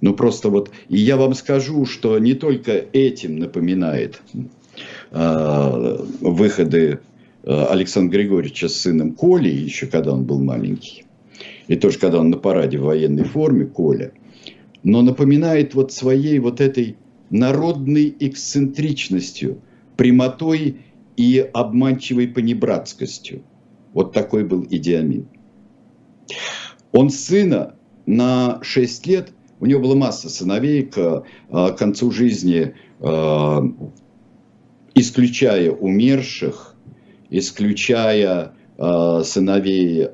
Ну просто вот, и я вам скажу, что не только этим напоминает э, выходы э, Александра Григорьевича с сыном Коли, еще когда он был маленький, и тоже когда он на параде в военной форме, Коля – но напоминает вот своей вот этой народной эксцентричностью, прямотой и обманчивой понебратскостью. Вот такой был Идиамин. Он сына на 6 лет, у него была масса сыновей к, к концу жизни, исключая умерших, исключая а, сыновей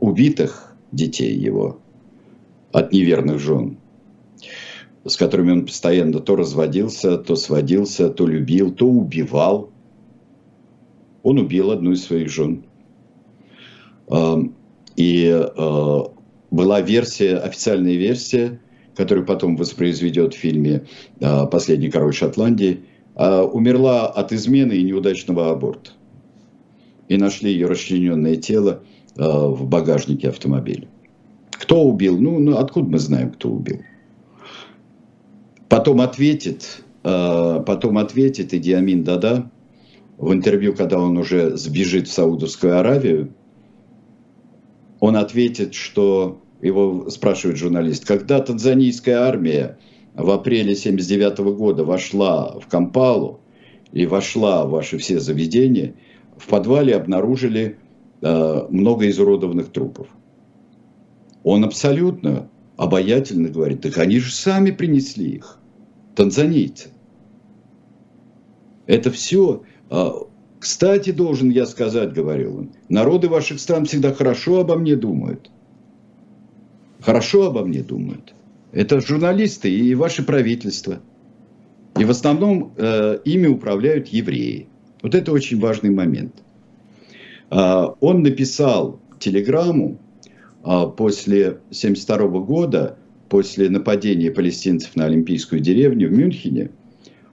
убитых детей его – от неверных жен, с которыми он постоянно то разводился, то сводился, то любил, то убивал. Он убил одну из своих жен. И э, была версия, официальная версия, которую потом воспроизведет в фильме э, «Последний король Шотландии», э, умерла от измены и неудачного аборта. И нашли ее расчлененное тело э, в багажнике автомобиля. Кто убил? Ну, ну, откуда мы знаем, кто убил? Потом ответит, э, потом ответит Идиамин Дада в интервью, когда он уже сбежит в Саудовскую Аравию, он ответит, что его спрашивает журналист, когда танзанийская армия в апреле 1979 года вошла в Кампалу и вошла в ваши все заведения, в подвале обнаружили э, много изуродованных трупов. Он абсолютно обаятельно говорит, так они же сами принесли их, танзанийцы. Это все а, кстати, должен я сказать, говорил он, народы ваших стран всегда хорошо обо мне думают. Хорошо обо мне думают. Это журналисты и ваше правительство. И в основном э, ими управляют евреи. Вот это очень важный момент. Э, он написал телеграмму э, после 1972 года, после нападения палестинцев на Олимпийскую деревню в Мюнхене.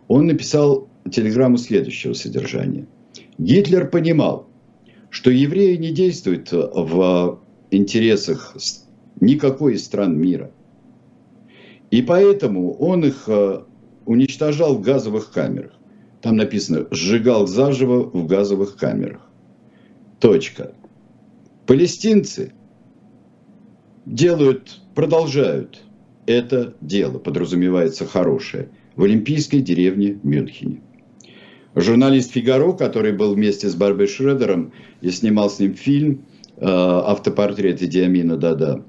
Он написал телеграмму следующего содержания. Гитлер понимал, что евреи не действуют в интересах никакой из стран мира. И поэтому он их э, уничтожал в газовых камерах. Там написано «сжигал заживо в газовых камерах». Точка. Палестинцы делают, продолжают это дело, подразумевается хорошее – в Олимпийской деревне Мюнхене. Журналист Фигаро, который был вместе с Барбой Шредером и снимал с ним фильм э, «Автопортрет Идиамина Дада»,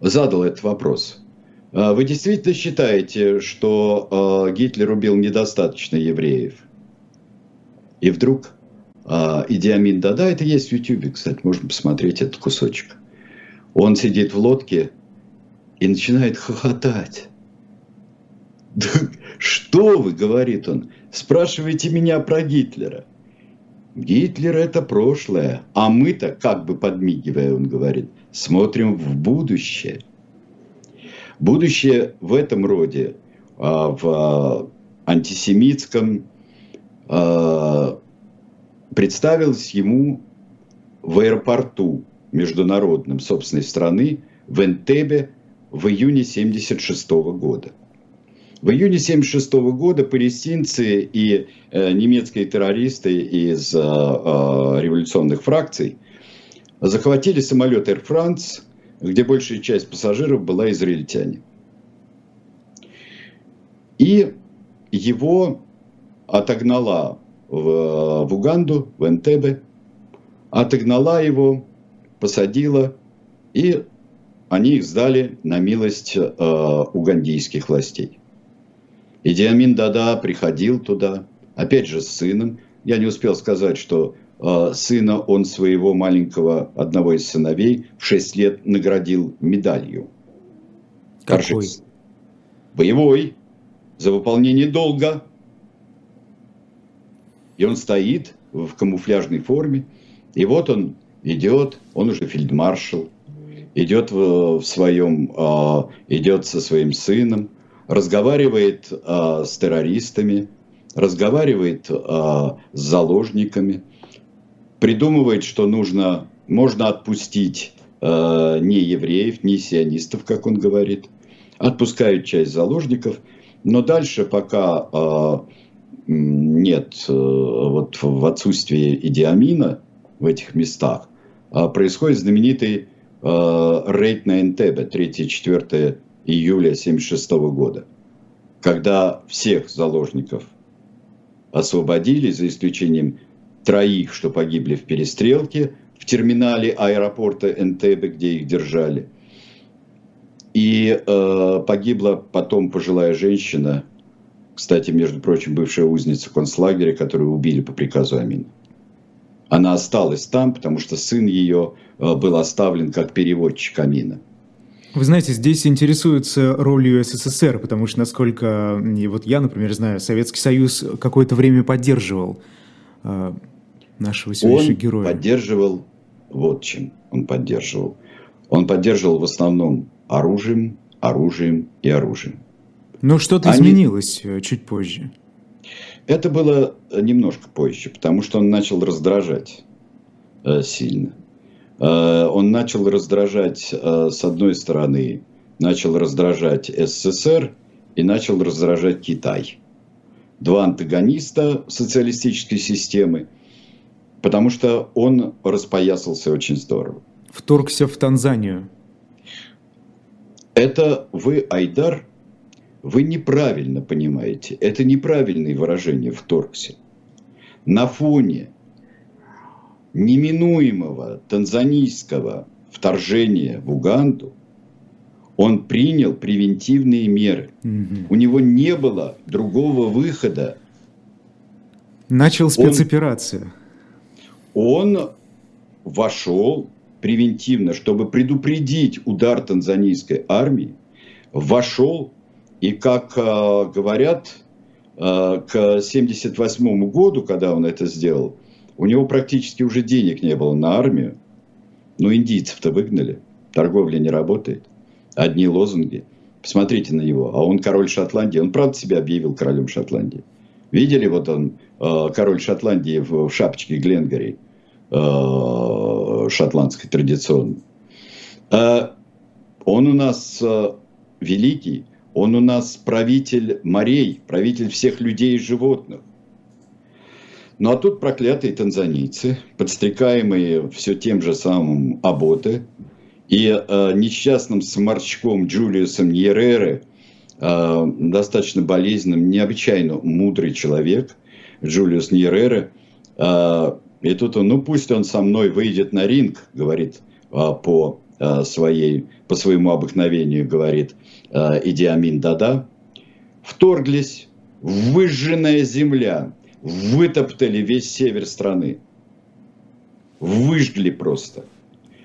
задал этот вопрос. «А вы действительно считаете, что э, Гитлер убил недостаточно евреев? И вдруг э, Идиамин Дада, это есть в Ютьюбе, кстати, можно посмотреть этот кусочек. Он сидит в лодке и начинает хохотать. Что вы, говорит он, спрашиваете меня про Гитлера. Гитлер это прошлое, а мы-то, как бы подмигивая, он говорит, смотрим в будущее. Будущее в этом роде, а, в а, антисемитском, а, представилось ему в аэропорту международном собственной страны в Энтебе в июне 1976 года – в июне 1976 года палестинцы и э, немецкие террористы из революционных фракций захватили самолет Air France, где большая часть пассажиров была израильтяне. И его отогнала в, в Уганду, в Энтебе, отогнала его, посадила, и они их сдали на милость э, угандийских властей. Идиамин Дада приходил туда, опять же с сыном. Я не успел сказать, что сына он своего маленького, одного из сыновей, в 6 лет наградил медалью. Какой? Боевой, за выполнение долга. И он стоит в камуфляжной форме, и вот он идет, он уже фельдмаршал, идет в, в своем, э, идет со своим сыном, разговаривает а, с террористами, разговаривает с заложниками, придумывает, что нужно, можно отпустить а, не евреев, не сионистов, как он говорит, отпускают часть заложников, но дальше пока а, нет, а, вот в отсутствии идиамина в этих местах, а, происходит знаменитый а, рейд на Энтебе, 3-4 июля 1976 года, когда всех заложников освободили, за исключением троих, что погибли в перестрелке в терминале аэропорта Энтебе, где их держали. И э, погибла потом пожилая женщина, кстати, между прочим, бывшая узница концлагеря, которую убили по приказу Амина. Она осталась там, потому что сын ее э, был оставлен как переводчик Амина. Вы знаете, здесь интересуется ролью СССР, потому что, насколько вот я, например, знаю, Советский Союз какое-то время поддерживал э, нашего сегодняшнего героя. поддерживал вот чем он поддерживал. Он поддерживал в основном оружием, оружием и оружием. Но что-то Они... изменилось э, чуть позже. Это было немножко позже, потому что он начал раздражать э, сильно. Э, он начал раздражать, э, с одной стороны, начал раздражать СССР и начал раздражать Китай. Два антагониста социалистической системы, потому что он распоясался очень здорово. Вторгся в Танзанию. Это вы, Айдар, вы неправильно понимаете. Это неправильное выражение «вторгся». На фоне неминуемого танзанийского вторжения в Уганду он принял превентивные меры. Угу. У него не было другого выхода. Начал спецоперацию. Он, он вошел превентивно, чтобы предупредить удар танзанийской армии, вошел и, как э, говорят, э, к 1978 году, когда он это сделал, у него практически уже денег не было на армию. Но индийцев-то выгнали. Торговля не работает. Одни лозунги. Посмотрите на него. А он король Шотландии. Он правда себя объявил королем Шотландии. Видели вот он, э, король Шотландии в, в шапочке Гленгари, шотландской традиционной. Э, он у нас э, великий, он у нас правитель морей, правитель всех людей и животных. Ну а тут проклятые танзанийцы, подстрекаемые все тем же самым Аботе и э, несчастным сморчком Джулиусом Ньерере, э, достаточно болезненным, необычайно мудрый человек, Джулиус Ньерере. Э, и тут он, ну пусть он со мной выйдет на ринг, говорит э, по, э, своей, по своему обыкновению, говорит э, Идиамин Дада. Вторглись выжженная земля, вытоптали весь север страны. Выжгли просто.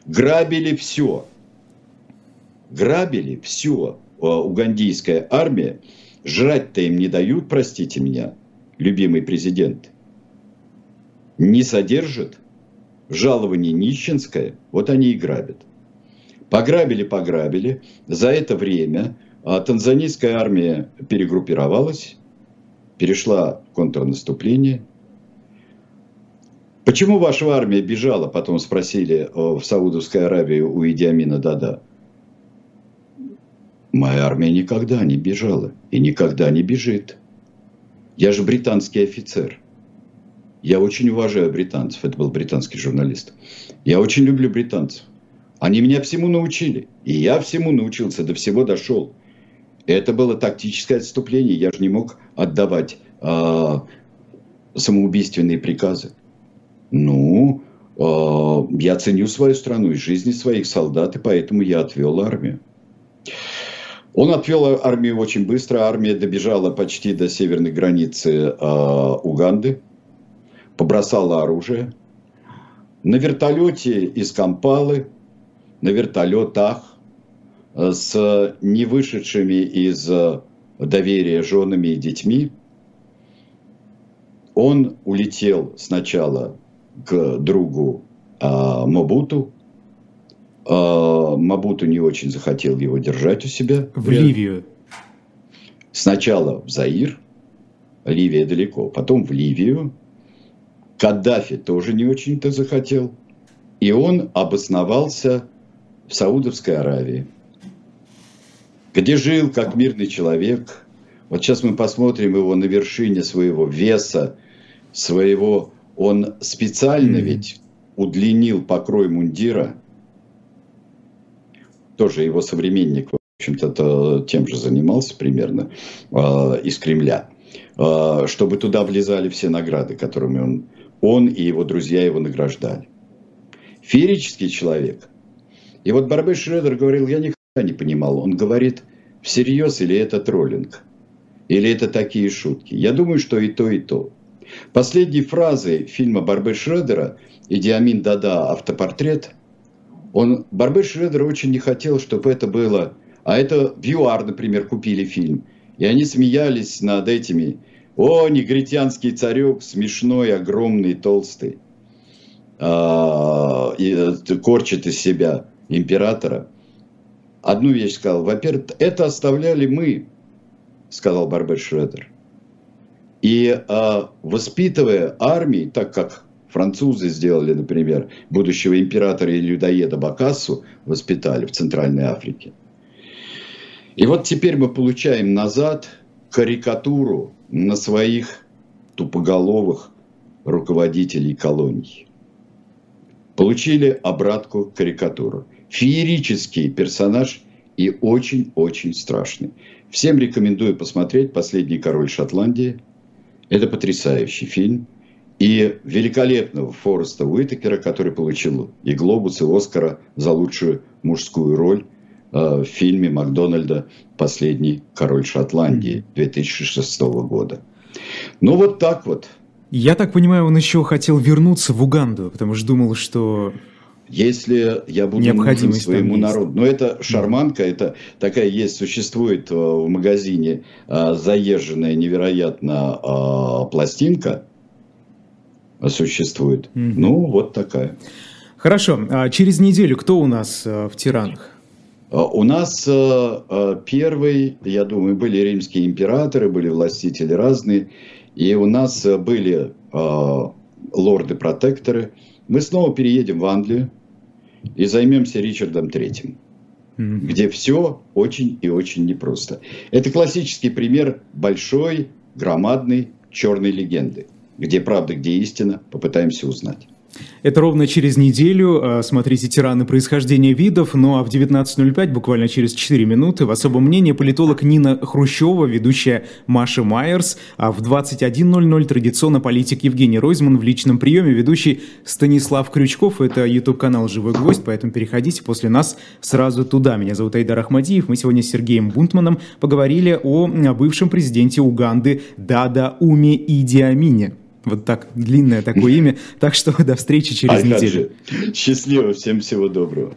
Грабили все. Грабили все. Угандийская армия. Жрать-то им не дают, простите меня, любимый президент. Не содержит. Жалование нищенское. Вот они и грабят. Пограбили, пограбили. За это время а, танзанийская армия перегруппировалась перешла в контрнаступление. Почему ваша армия бежала, потом спросили в Саудовской Аравии у Идиамина Дада. Моя армия никогда не бежала и никогда не бежит. Я же британский офицер. Я очень уважаю британцев. Это был британский журналист. Я очень люблю британцев. Они меня всему научили. И я всему научился, до всего дошел. Это было тактическое отступление. Я же не мог отдавать э, самоубийственные приказы. Ну, э, я ценю свою страну и жизни своих солдат, и поэтому я отвел армию. Он отвел армию очень быстро. Армия добежала почти до северной границы э, Уганды, побросала оружие. На вертолете из Кампалы, на вертолетах с не вышедшими из э, доверия женами и детьми. Он улетел сначала к другу а, Мабуту. А, Мабуту не очень захотел его держать у себя. В Ливию. Сначала в Заир, Ливия далеко, потом в Ливию. Каддафи тоже не очень-то захотел. И он обосновался в Саудовской Аравии где жил как мирный человек. Вот сейчас мы посмотрим его на вершине своего веса, своего... Он специально mm-hmm. ведь удлинил покрой мундира. Тоже его современник, в общем-то, тем же занимался примерно э, из Кремля. Э, чтобы туда влезали все награды, которыми он, он и его друзья его награждали. Феерический человек. И вот Барбей Шредер говорил, я никогда не понимал. Он говорит, всерьез или это троллинг? Или это такие шутки? Я думаю, что и то, и то. Последней фразой фильма Барбе Шредера «Идиамин Дада. Автопортрет» он, Барбе Шредер очень не хотел, чтобы это было... А это в ЮАР, например, купили фильм. И они смеялись над этими. О, негритянский царек, смешной, огромный, толстый. э, и, корчит из себя императора, одну вещь сказал. Во-первых, это оставляли мы, сказал Барбет Шредер. И э, воспитывая армии, так как французы сделали, например, будущего императора и людоеда Бакассу, воспитали в Центральной Африке. И вот теперь мы получаем назад карикатуру на своих тупоголовых руководителей колоний. Получили обратку карикатуру. Феерический персонаж и очень-очень страшный. Всем рекомендую посмотреть «Последний король Шотландии». Это потрясающий фильм. И великолепного Фореста Уитакера, который получил и Глобус, и Оскара за лучшую мужскую роль в фильме Макдональда «Последний король Шотландии» 2006 года. Ну вот так вот. Я так понимаю, он еще хотел вернуться в Уганду, потому что думал, что если я буду нужен своему народу. Но это шарманка, это такая есть, существует э, в магазине э, заезженная невероятно э, пластинка, существует. Mm-hmm. Ну, вот такая. Хорошо. А через неделю кто у нас в Тиранах? У нас первый, я думаю, были римские императоры, были властители разные, и у нас были лорды-протекторы. Мы снова переедем в Англию, и займемся Ричардом Третьим, mm-hmm. где все очень и очень непросто. Это классический пример большой, громадной черной легенды, где правда, где истина, попытаемся узнать. Это ровно через неделю. А, смотрите «Тираны происхождения видов». Ну а в 19.05, буквально через 4 минуты, в особом мнении политолог Нина Хрущева, ведущая Маша Майерс. А в 21.00 традиционно политик Евгений Ройзман в личном приеме, ведущий Станислав Крючков. Это YouTube-канал «Живой гвоздь», поэтому переходите после нас сразу туда. Меня зовут Айдар Ахмадиев. Мы сегодня с Сергеем Бунтманом поговорили о бывшем президенте Уганды Дада Уми Идиамине. Вот так, длинное такое имя. Так что до встречи через а неделю. Счастливо, всем всего доброго.